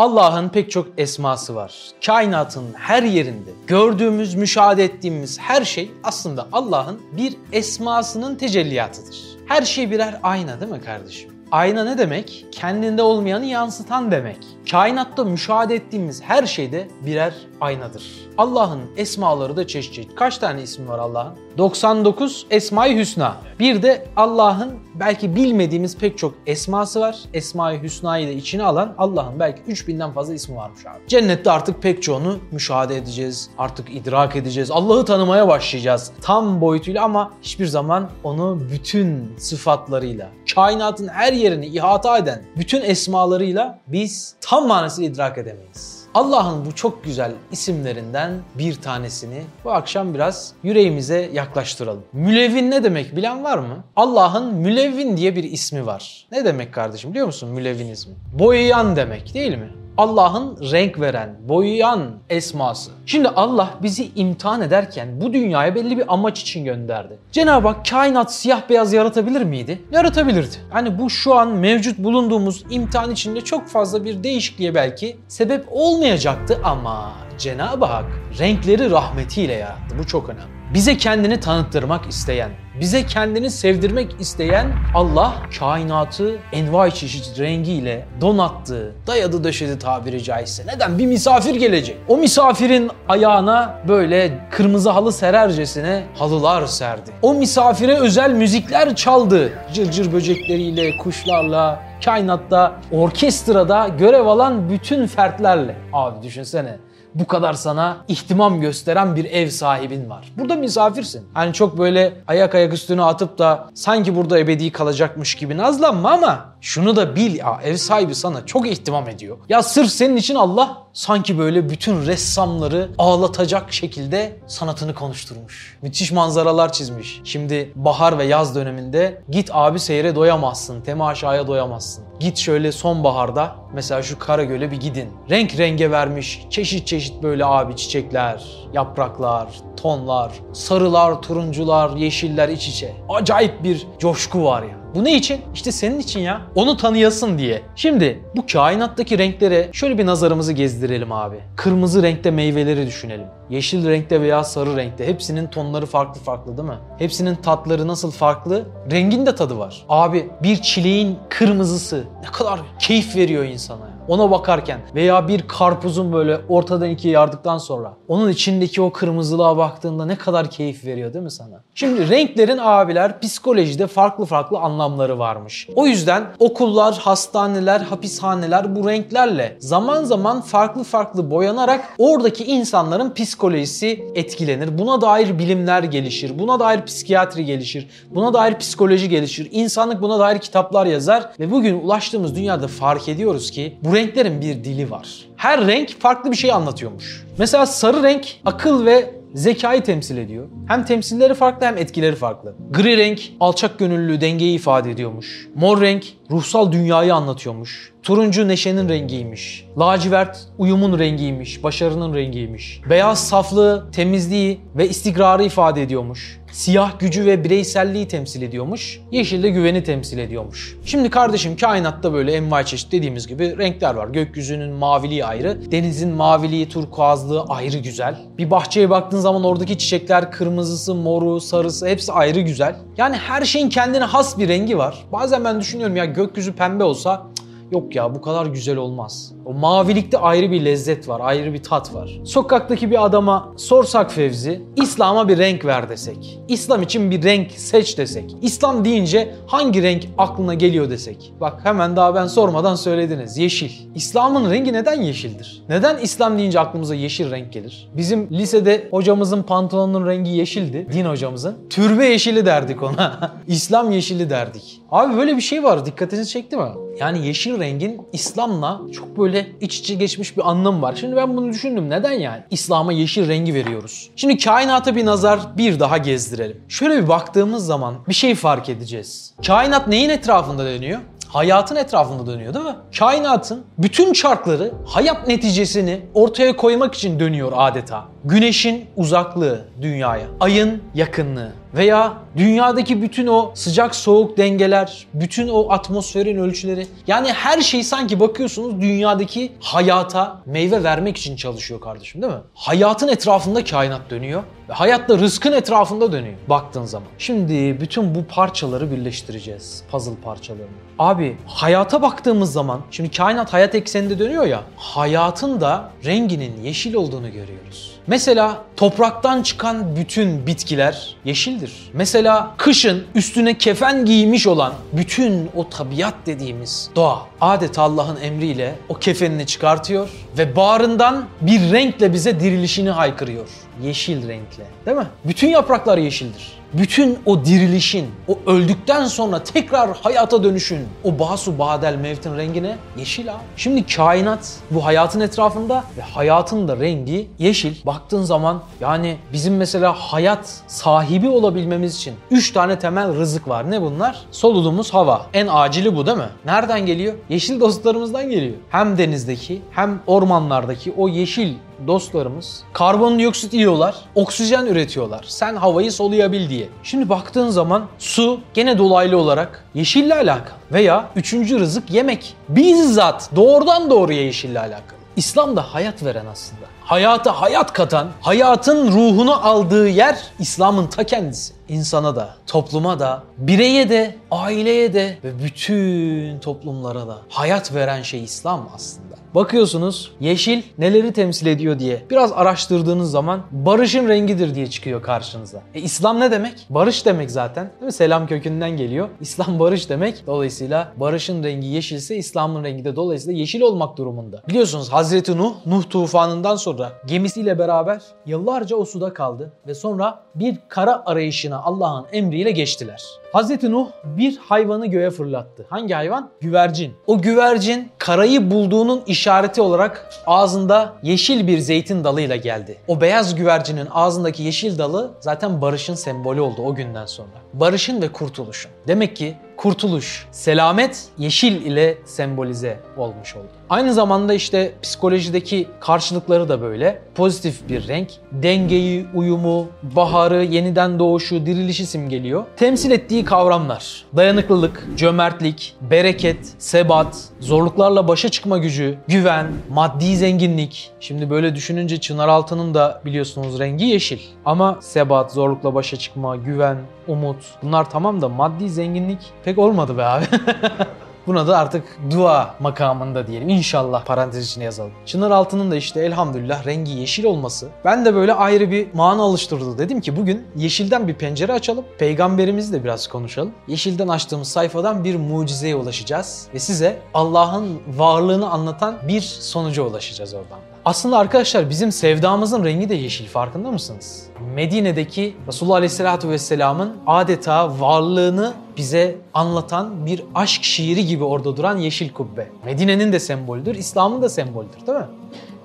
Allah'ın pek çok esması var. Kainatın her yerinde gördüğümüz, müşahede ettiğimiz her şey aslında Allah'ın bir esmasının tecelliyatıdır. Her şey birer ayna değil mi kardeşim? Ayna ne demek? Kendinde olmayanı yansıtan demek. Kainatta müşahede ettiğimiz her şeyde birer aynadır. Allah'ın esmaları da çeşit çeşit. Kaç tane ismi var Allah'ın? 99 Esma-i Hüsna. Bir de Allah'ın belki bilmediğimiz pek çok esması var. Esma-i Hüsna'yı da içine alan Allah'ın belki 3000'den fazla ismi varmış abi. Cennette artık pek çoğunu müşahede edeceğiz. Artık idrak edeceğiz. Allah'ı tanımaya başlayacağız. Tam boyutuyla ama hiçbir zaman onu bütün sıfatlarıyla, kainatın her yerini ihata eden bütün esmalarıyla biz tam manasıyla idrak edemeyiz. Allah'ın bu çok güzel isimlerinden bir tanesini bu akşam biraz yüreğimize yaklaştıralım. Mülevvin ne demek bilen var mı? Allah'ın mülevvin diye bir ismi var. Ne demek kardeşim biliyor musun mülevvin ismi? Boyayan demek değil mi? Allah'ın renk veren, boyayan esması. Şimdi Allah bizi imtihan ederken bu dünyaya belli bir amaç için gönderdi. Cenab-ı Hak kainat siyah beyaz yaratabilir miydi? Yaratabilirdi. Hani bu şu an mevcut bulunduğumuz imtihan içinde çok fazla bir değişikliğe belki sebep olmayacaktı ama Cenab-ı Hak renkleri rahmetiyle yarattı. Bu çok önemli. Bize kendini tanıttırmak isteyen, bize kendini sevdirmek isteyen Allah kainatı envai çeşit rengiyle donattı, dayadı döşedi tabiri caizse. Neden? Bir misafir gelecek. O misafirin ayağına böyle kırmızı halı serercesine halılar serdi. O misafire özel müzikler çaldı. Cırcır böcekleriyle, kuşlarla, kainatta, orkestrada görev alan bütün fertlerle. Abi düşünsene bu kadar sana ihtimam gösteren bir ev sahibin var. Burada misafirsin. Hani çok böyle ayak ayak üstüne atıp da sanki burada ebedi kalacakmış gibi nazlanma ama şunu da bil ya ev sahibi sana çok ihtimam ediyor. Ya sırf senin için Allah sanki böyle bütün ressamları ağlatacak şekilde sanatını konuşturmuş. Müthiş manzaralar çizmiş. Şimdi bahar ve yaz döneminde git abi seyre doyamazsın, temaşaya doyamazsın. Git şöyle sonbaharda mesela şu Karagöl'e bir gidin. Renk renge vermiş çeşit çeşit böyle abi çiçekler, yapraklar, tonlar, sarılar, turuncular, yeşiller iç içe. Acayip bir coşku var ya. Bu ne için? İşte senin için ya. Onu tanıyasın diye. Şimdi bu kainattaki renklere şöyle bir nazarımızı gezdirelim abi. Kırmızı renkte meyveleri düşünelim. Yeşil renkte veya sarı renkte. Hepsinin tonları farklı farklı değil mi? Hepsinin tatları nasıl farklı? Rengin de tadı var. Abi bir çileğin kırmızısı ne kadar keyif veriyor insana ya. Ona bakarken veya bir karpuzun böyle ortadan ikiye yardıktan sonra onun içindeki o kırmızılığa baktığında ne kadar keyif veriyor değil mi sana? Şimdi renklerin abiler psikolojide farklı farklı anlamları varmış. O yüzden okullar, hastaneler, hapishaneler bu renklerle zaman zaman farklı farklı boyanarak oradaki insanların psikolojisi etkilenir. Buna dair bilimler gelişir. Buna dair psikiyatri gelişir. Buna dair psikoloji gelişir. İnsanlık buna dair kitaplar yazar ve bugün ulaştığımız dünyada fark ediyoruz ki bu renklerin bir dili var. Her renk farklı bir şey anlatıyormuş. Mesela sarı renk akıl ve zekayı temsil ediyor. Hem temsilleri farklı hem etkileri farklı. Gri renk alçak gönüllü dengeyi ifade ediyormuş. Mor renk ruhsal dünyayı anlatıyormuş. Turuncu neşenin rengiymiş. Lacivert uyumun rengiymiş, başarının rengiymiş. Beyaz saflığı, temizliği ve istikrarı ifade ediyormuş. Siyah gücü ve bireyselliği temsil ediyormuş. Yeşil de güveni temsil ediyormuş. Şimdi kardeşim kainatta böyle envai çeşit dediğimiz gibi renkler var. Gökyüzünün maviliği ayrı, denizin maviliği, turkuazlığı ayrı güzel. Bir bahçeye baktığın zaman oradaki çiçekler kırmızısı, moru, sarısı hepsi ayrı güzel. Yani her şeyin kendine has bir rengi var. Bazen ben düşünüyorum ya gökyüzü pembe olsa Yok ya bu kadar güzel olmaz. O mavilikte ayrı bir lezzet var, ayrı bir tat var. Sokaktaki bir adama sorsak Fevzi, İslam'a bir renk ver desek. İslam için bir renk seç desek. İslam deyince hangi renk aklına geliyor desek. Bak hemen daha ben sormadan söylediniz. Yeşil. İslam'ın rengi neden yeşildir? Neden İslam deyince aklımıza yeşil renk gelir? Bizim lisede hocamızın pantolonunun rengi yeşildi. Din hocamızın. Türbe yeşili derdik ona. İslam yeşili derdik. Abi böyle bir şey var. Dikkatinizi çekti mi? Yani yeşil rengin İslam'la çok böyle iç içe geçmiş bir anlamı var. Şimdi ben bunu düşündüm. Neden yani? İslam'a yeşil rengi veriyoruz. Şimdi kainata bir nazar bir daha gezdirelim. Şöyle bir baktığımız zaman bir şey fark edeceğiz. Kainat neyin etrafında dönüyor? hayatın etrafında dönüyor değil mi? Kainatın bütün çarkları hayat neticesini ortaya koymak için dönüyor adeta. Güneşin uzaklığı dünyaya, ayın yakınlığı, Veya dünyadaki bütün o sıcak soğuk dengeler, bütün o atmosferin ölçüleri. Yani her şey sanki bakıyorsunuz dünyadaki hayata meyve vermek için çalışıyor kardeşim değil mi? Hayatın etrafında kainat dönüyor. Ve hayat da rızkın etrafında dönüyor baktığın zaman. Şimdi bütün bu parçaları birleştireceğiz. Puzzle parçalarını. Abi hayata baktığımız zaman şimdi kainat hayat ekseninde dönüyor ya. Hayatın da renginin yeşil olduğunu görüyoruz. Mesela topraktan çıkan bütün bitkiler yeşildir. Mesela kışın üstüne kefen giymiş olan bütün o tabiat dediğimiz doğa adeta Allah'ın emriyle o kefenini çıkartıyor ve bağrından bir renkle bize dirilişini haykırıyor. Yeşil renkle. Değil mi? Bütün yapraklar yeşildir bütün o dirilişin, o öldükten sonra tekrar hayata dönüşün, o basu badel mevtin rengine yeşil abi. Şimdi kainat bu hayatın etrafında ve hayatın da rengi yeşil. Baktığın zaman yani bizim mesela hayat sahibi olabilmemiz için 3 tane temel rızık var. Ne bunlar? Soluduğumuz hava. En acili bu değil mi? Nereden geliyor? Yeşil dostlarımızdan geliyor. Hem denizdeki hem ormanlardaki o yeşil dostlarımız karbondioksit yiyorlar, oksijen üretiyorlar. Sen havayı soluyabil diye. Şimdi baktığın zaman su gene dolaylı olarak yeşille alakalı veya üçüncü rızık yemek. Bizzat doğrudan doğruya yeşille alakalı. İslam da hayat veren aslında. Hayata hayat katan, hayatın ruhunu aldığı yer İslam'ın ta kendisi. İnsana da, topluma da, bireye de, aileye de ve bütün toplumlara da hayat veren şey İslam aslında. Bakıyorsunuz yeşil neleri temsil ediyor diye biraz araştırdığınız zaman barışın rengidir diye çıkıyor karşınıza. E İslam ne demek? Barış demek zaten. Değil mi? Selam kökünden geliyor. İslam barış demek. Dolayısıyla barışın rengi yeşilse İslam'ın rengi de dolayısıyla yeşil olmak durumunda. Biliyorsunuz Hazreti Nuh, Nuh tufanından sonra gemisiyle beraber yıllarca o suda kaldı ve sonra bir kara arayışına Allah'ın emriyle geçtiler. Hazreti Nuh bir hayvanı göğe fırlattı. Hangi hayvan? Güvercin. O güvercin karayı bulduğunun işareti olarak ağzında yeşil bir zeytin dalıyla geldi. O beyaz güvercinin ağzındaki yeşil dalı zaten barışın sembolü oldu o günden sonra. Barışın ve kurtuluşun. Demek ki kurtuluş, selamet yeşil ile sembolize olmuş oldu. Aynı zamanda işte psikolojideki karşılıkları da böyle. Pozitif bir renk, dengeyi, uyumu, baharı, yeniden doğuşu, dirilişi simgeliyor. Temsil ettiği kavramlar dayanıklılık, cömertlik, bereket, sebat, zorluklarla başa çıkma gücü, güven, maddi zenginlik. Şimdi böyle düşününce çınar altının da biliyorsunuz rengi yeşil. Ama sebat, zorlukla başa çıkma, güven, umut bunlar tamam da maddi zenginlik pek olmadı be abi. Buna da artık dua makamında diyelim. İnşallah parantez içine yazalım. Çınar altının da işte elhamdülillah rengi yeşil olması. Ben de böyle ayrı bir mana alıştırdı. Dedim ki bugün yeşilden bir pencere açalım. Peygamberimizi de biraz konuşalım. Yeşilden açtığımız sayfadan bir mucizeye ulaşacağız. Ve size Allah'ın varlığını anlatan bir sonuca ulaşacağız oradan. Aslında arkadaşlar bizim sevdamızın rengi de yeşil farkında mısınız? Medine'deki Resulullah Aleyhisselatü Vesselam'ın adeta varlığını bize anlatan bir aşk şiiri gibi orada duran yeşil kubbe. Medine'nin de sembolüdür, İslam'ın da sembolüdür değil mi?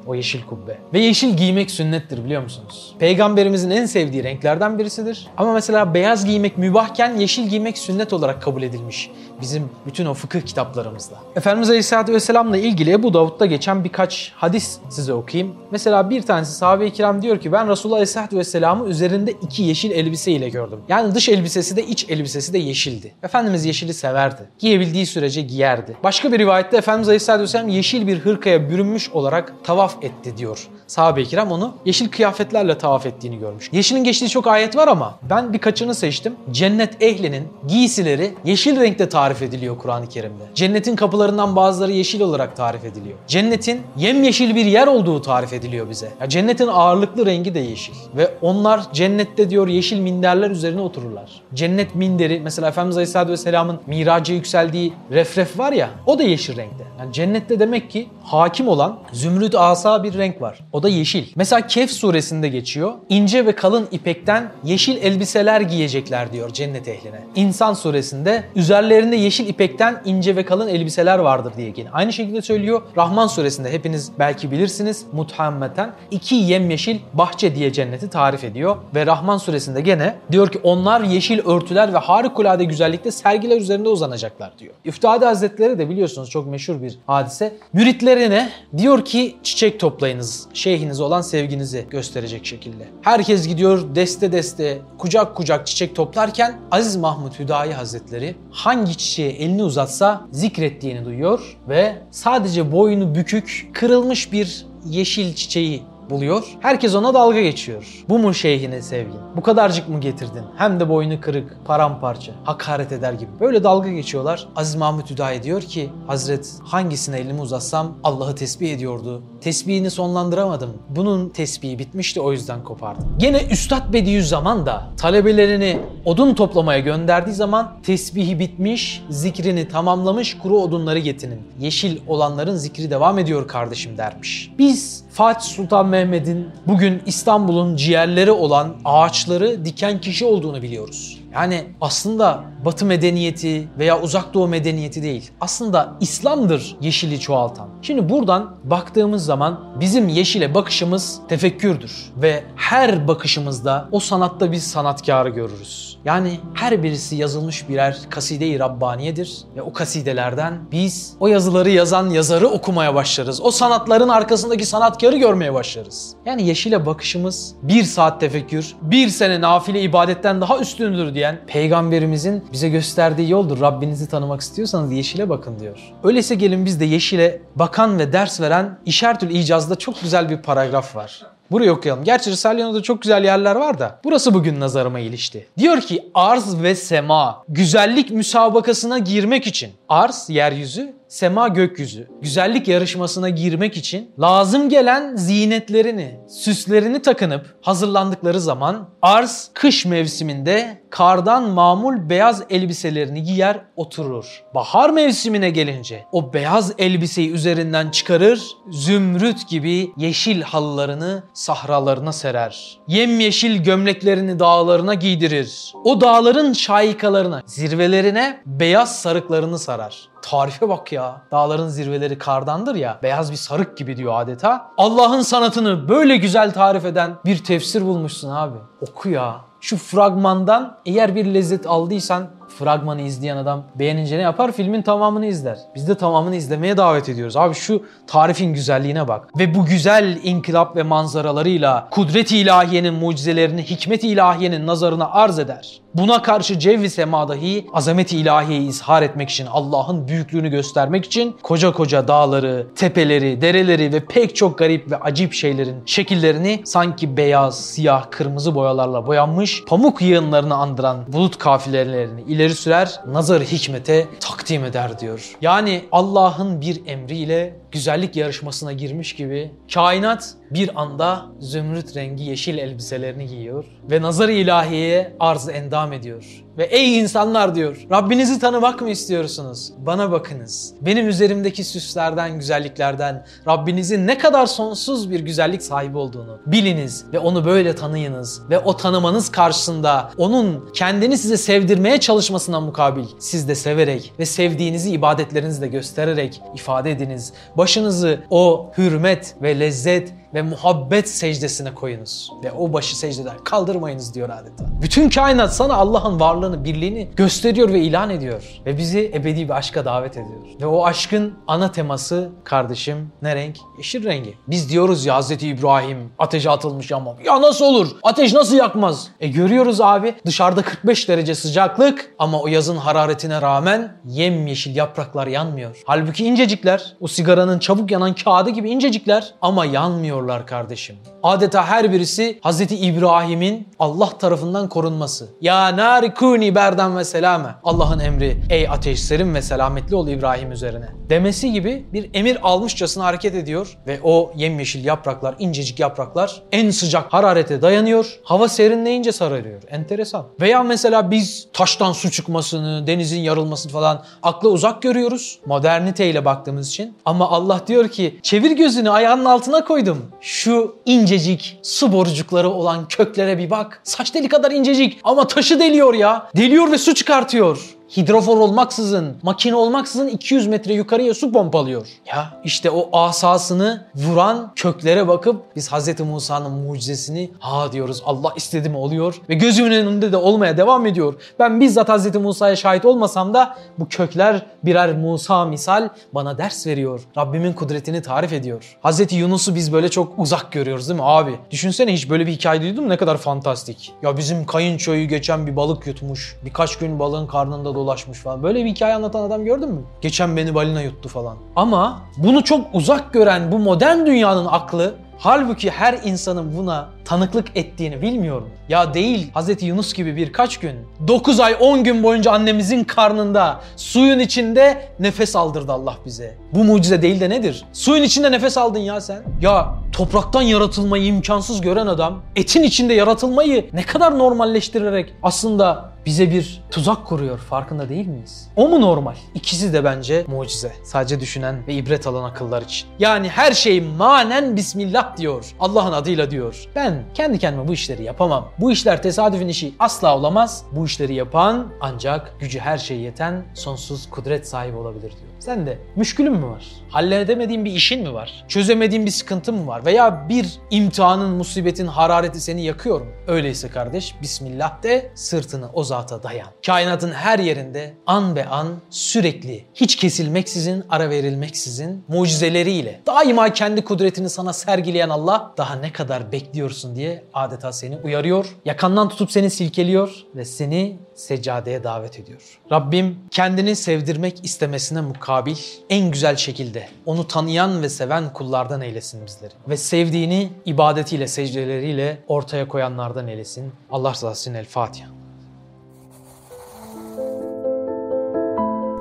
O yeşil kubbe. Ve yeşil giymek sünnettir biliyor musunuz? Peygamberimizin en sevdiği renklerden birisidir. Ama mesela beyaz giymek mübahken yeşil giymek sünnet olarak kabul edilmiş. Bizim bütün o fıkıh kitaplarımızda. Efendimiz Aleyhisselatü Vesselam'la ilgili Ebu Davud'da geçen birkaç hadis size okuyayım. Mesela bir tanesi sahabe-i kiram diyor ki ben Resulullah Aleyhisselatü Vesselam'ı üzerinde iki yeşil elbise ile gördüm. Yani dış elbisesi de iç elbisesi de yeşildi. Efendimiz yeşili severdi. Giyebildiği sürece giyerdi. Başka bir rivayette Efendimiz Aleyhisselatü Vesselam yeşil bir hırkaya bürünmüş olarak etti diyor. Sahabe-i kiram onu yeşil kıyafetlerle tavaf ettiğini görmüş. Yeşilin geçtiği çok ayet var ama ben birkaçını seçtim. Cennet ehlinin giysileri yeşil renkte tarif ediliyor Kur'an-ı Kerim'de. Cennetin kapılarından bazıları yeşil olarak tarif ediliyor. Cennetin yemyeşil bir yer olduğu tarif ediliyor bize. Ya cennetin ağırlıklı rengi de yeşil. Ve onlar cennette diyor yeşil minderler üzerine otururlar. Cennet minderi mesela Efendimiz Aleyhisselatü Vesselam'ın miraca yükseldiği refref var ya o da yeşil renkte. Yani cennette demek ki hakim olan zümrüt asa bir renk var. O da yeşil. Mesela Kehf suresinde geçiyor. İnce ve kalın ipekten yeşil elbiseler giyecekler diyor cennet ehline. İnsan suresinde üzerlerinde yeşil ipekten ince ve kalın elbiseler vardır diye yine. Aynı şekilde söylüyor. Rahman suresinde hepiniz belki bilirsiniz. Muthammeten iki yemyeşil bahçe diye cenneti tarif ediyor. Ve Rahman suresinde gene diyor ki onlar yeşil örtüler ve harikulade güzellikte sergiler üzerinde uzanacaklar diyor. Üftade Hazretleri de biliyorsunuz çok meşhur bir hadise. Müritlerine diyor ki çiçek çiçek toplayınız. Şeyhinize olan sevginizi gösterecek şekilde. Herkes gidiyor deste deste, kucak kucak çiçek toplarken Aziz Mahmut Hüdayi Hazretleri hangi çiçeğe elini uzatsa zikrettiğini duyuyor ve sadece boynu bükük, kırılmış bir yeşil çiçeği buluyor. Herkes ona dalga geçiyor. Bu mu şeyhine sevgin? Bu kadarcık mı getirdin? Hem de boynu kırık, paramparça, hakaret eder gibi. Böyle dalga geçiyorlar. Aziz Mahmut Hüdayi diyor ki Hazret hangisine elimi uzatsam Allah'ı tesbih ediyordu. Tesbihini sonlandıramadım. Bunun tesbihi bitmişti o yüzden kopardım. Gene Üstad Bediüzzaman da talebelerini odun toplamaya gönderdiği zaman tesbihi bitmiş, zikrini tamamlamış, kuru odunları getirin. Yeşil olanların zikri devam ediyor kardeşim dermiş. Biz Fatih Sultan Mehmet'in bugün İstanbul'un ciğerleri olan ağaçları diken kişi olduğunu biliyoruz. Yani aslında Batı medeniyeti veya Uzak Doğu medeniyeti değil. Aslında İslam'dır yeşili çoğaltan. Şimdi buradan baktığımız zaman bizim yeşile bakışımız tefekkürdür. Ve her bakışımızda o sanatta biz sanatkarı görürüz. Yani her birisi yazılmış birer kaside-i Rabbaniyedir. Ve o kasidelerden biz o yazıları yazan yazarı okumaya başlarız. O sanatların arkasındaki sanatkarı görmeye başlarız. Yani yeşile bakışımız bir saat tefekkür, bir sene nafile ibadetten daha üstündür diyen peygamberimizin bize gösterdiği yoldur. Rabbinizi tanımak istiyorsanız yeşile bakın diyor. Öyleyse gelin biz de yeşile bakan ve ders veren İşaretül İcaz'da çok güzel bir paragraf var. Burayı okuyalım. Gerçi Risale-i çok güzel yerler var da burası bugün nazarıma ilişti. Diyor ki arz ve sema güzellik müsabakasına girmek için arz yeryüzü sema gökyüzü güzellik yarışmasına girmek için lazım gelen zinetlerini, süslerini takınıp hazırlandıkları zaman arz kış mevsiminde kardan mamul beyaz elbiselerini giyer oturur. Bahar mevsimine gelince o beyaz elbiseyi üzerinden çıkarır, zümrüt gibi yeşil halılarını sahralarına serer. Yemyeşil gömleklerini dağlarına giydirir. O dağların şaikalarına, zirvelerine beyaz sarıklarını sarar. Tarife bak ya. Dağların zirveleri kardandır ya. Beyaz bir sarık gibi diyor adeta. Allah'ın sanatını böyle güzel tarif eden bir tefsir bulmuşsun abi. Oku ya. Şu fragmandan eğer bir lezzet aldıysan fragmanı izleyen adam beğenince ne yapar? Filmin tamamını izler. Biz de tamamını izlemeye davet ediyoruz. Abi şu tarifin güzelliğine bak. Ve bu güzel inkılap ve manzaralarıyla kudret-i ilahiyenin mucizelerini hikmet-i ilahiyenin nazarına arz eder. Buna karşı cevvi sema dahi azamet-i ilahiyeyi izhar etmek için, Allah'ın büyüklüğünü göstermek için koca koca dağları, tepeleri, dereleri ve pek çok garip ve acip şeylerin şekillerini sanki beyaz, siyah, kırmızı boyalarla boyanmış pamuk yığınlarını andıran bulut kafilelerini ileri sürer, nazar hikmete takdim eder diyor. Yani Allah'ın bir emriyle güzellik yarışmasına girmiş gibi kainat bir anda zümrüt rengi yeşil elbiselerini giyiyor ve nazar ilahiyeye arz endam ediyor. Ve ey insanlar diyor, Rabbinizi tanımak mı istiyorsunuz? Bana bakınız. Benim üzerimdeki süslerden, güzelliklerden Rabbinizin ne kadar sonsuz bir güzellik sahibi olduğunu biliniz ve onu böyle tanıyınız ve o tanımanız karşısında onun kendini size sevdirmeye çalışmasına mukabil siz de severek ve sevdiğinizi ibadetlerinizle göstererek ifade ediniz. Başınızı o hürmet ve lezzet ve muhabbet secdesine koyunuz. Ve o başı secdeden kaldırmayınız diyor adeta. Bütün kainat sana Allah'ın varlığını, birliğini gösteriyor ve ilan ediyor. Ve bizi ebedi bir aşka davet ediyor. Ve o aşkın ana teması kardeşim ne renk? Yeşil rengi. Biz diyoruz ya Hazreti İbrahim ateşe atılmış ama ya nasıl olur? Ateş nasıl yakmaz? E görüyoruz abi dışarıda 45 derece sıcaklık ama o yazın hararetine rağmen yemyeşil yapraklar yanmıyor. Halbuki incecikler o sigaranın çabuk yanan kağıdı gibi incecikler ama yanmıyor ediyorlar kardeşim. Adeta her birisi Hz. İbrahim'in Allah tarafından korunması. Ya nari kuni berden ve selame. Allah'ın emri ey ateş serin ve selametli ol İbrahim üzerine. Demesi gibi bir emir almışçasına hareket ediyor ve o yemyeşil yapraklar, incecik yapraklar en sıcak hararete dayanıyor. Hava serinleyince sararıyor. Enteresan. Veya mesela biz taştan su çıkmasını, denizin yarılmasını falan akla uzak görüyoruz. Moderniteyle baktığımız için. Ama Allah diyor ki çevir gözünü ayağının altına koydum. Şu incecik su borucukları olan köklere bir bak. Saç deli kadar incecik ama taşı deliyor ya. Deliyor ve su çıkartıyor. Hidrofor olmaksızın, makine olmaksızın 200 metre yukarıya su pompalıyor. Ya işte o asasını vuran köklere bakıp biz Hz. Musa'nın mucizesini ha diyoruz Allah istedi mi oluyor ve gözümün önünde de olmaya devam ediyor. Ben bizzat Hz. Musa'ya şahit olmasam da bu kökler birer Musa misal bana ders veriyor. Rabbimin kudretini tarif ediyor. Hz. Yunus'u biz böyle çok uzak görüyoruz değil mi abi? Düşünsene hiç böyle bir hikaye duydun mu ne kadar fantastik. Ya bizim kayınçoyu geçen bir balık yutmuş. Birkaç gün balığın karnında dolaşmış falan. Böyle bir hikaye anlatan adam gördün mü? Geçen beni balina yuttu falan. Ama bunu çok uzak gören bu modern dünyanın aklı Halbuki her insanın buna tanıklık ettiğini bilmiyorum. Ya değil Hz. Yunus gibi birkaç gün, 9 ay 10 gün boyunca annemizin karnında, suyun içinde nefes aldırdı Allah bize. Bu mucize değil de nedir? Suyun içinde nefes aldın ya sen. Ya topraktan yaratılmayı imkansız gören adam, etin içinde yaratılmayı ne kadar normalleştirerek aslında bize bir tuzak kuruyor farkında değil miyiz? O mu normal? İkisi de bence mucize. Sadece düşünen ve ibret alan akıllar için. Yani her şey manen Bismillah diyor. Allah'ın adıyla diyor. Ben kendi kendime bu işleri yapamam. Bu işler tesadüfün işi asla olamaz. Bu işleri yapan ancak gücü her şeye yeten sonsuz kudret sahibi olabilir diyor. Sen de müşkülün mü var? Halledemediğin bir işin mi var? Çözemediğin bir sıkıntın mı var? Veya bir imtihanın, musibetin harareti seni yakıyor mu? Öyleyse kardeş Bismillah de sırtını o zata dayan. Kainatın her yerinde an be an sürekli hiç kesilmeksizin, ara verilmeksizin mucizeleriyle daima kendi kudretini sana sergileyen Allah daha ne kadar bekliyorsun diye adeta seni uyarıyor. Yakandan tutup seni silkeliyor ve seni seccadeye davet ediyor. Rabbim kendini sevdirmek istemesine mukabil en güzel şekilde onu tanıyan ve seven kullardan eylesin bizleri. Ve sevdiğini ibadetiyle, secdeleriyle ortaya koyanlardan eylesin. Allah rızası için El Fatiha.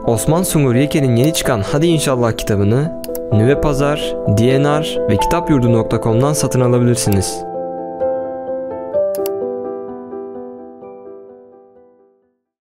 Osman Sungur Yeke'nin yeni çıkan Hadi İnşallah kitabını Nüve Pazar, DNR ve kitapyurdu.com'dan satın alabilirsiniz.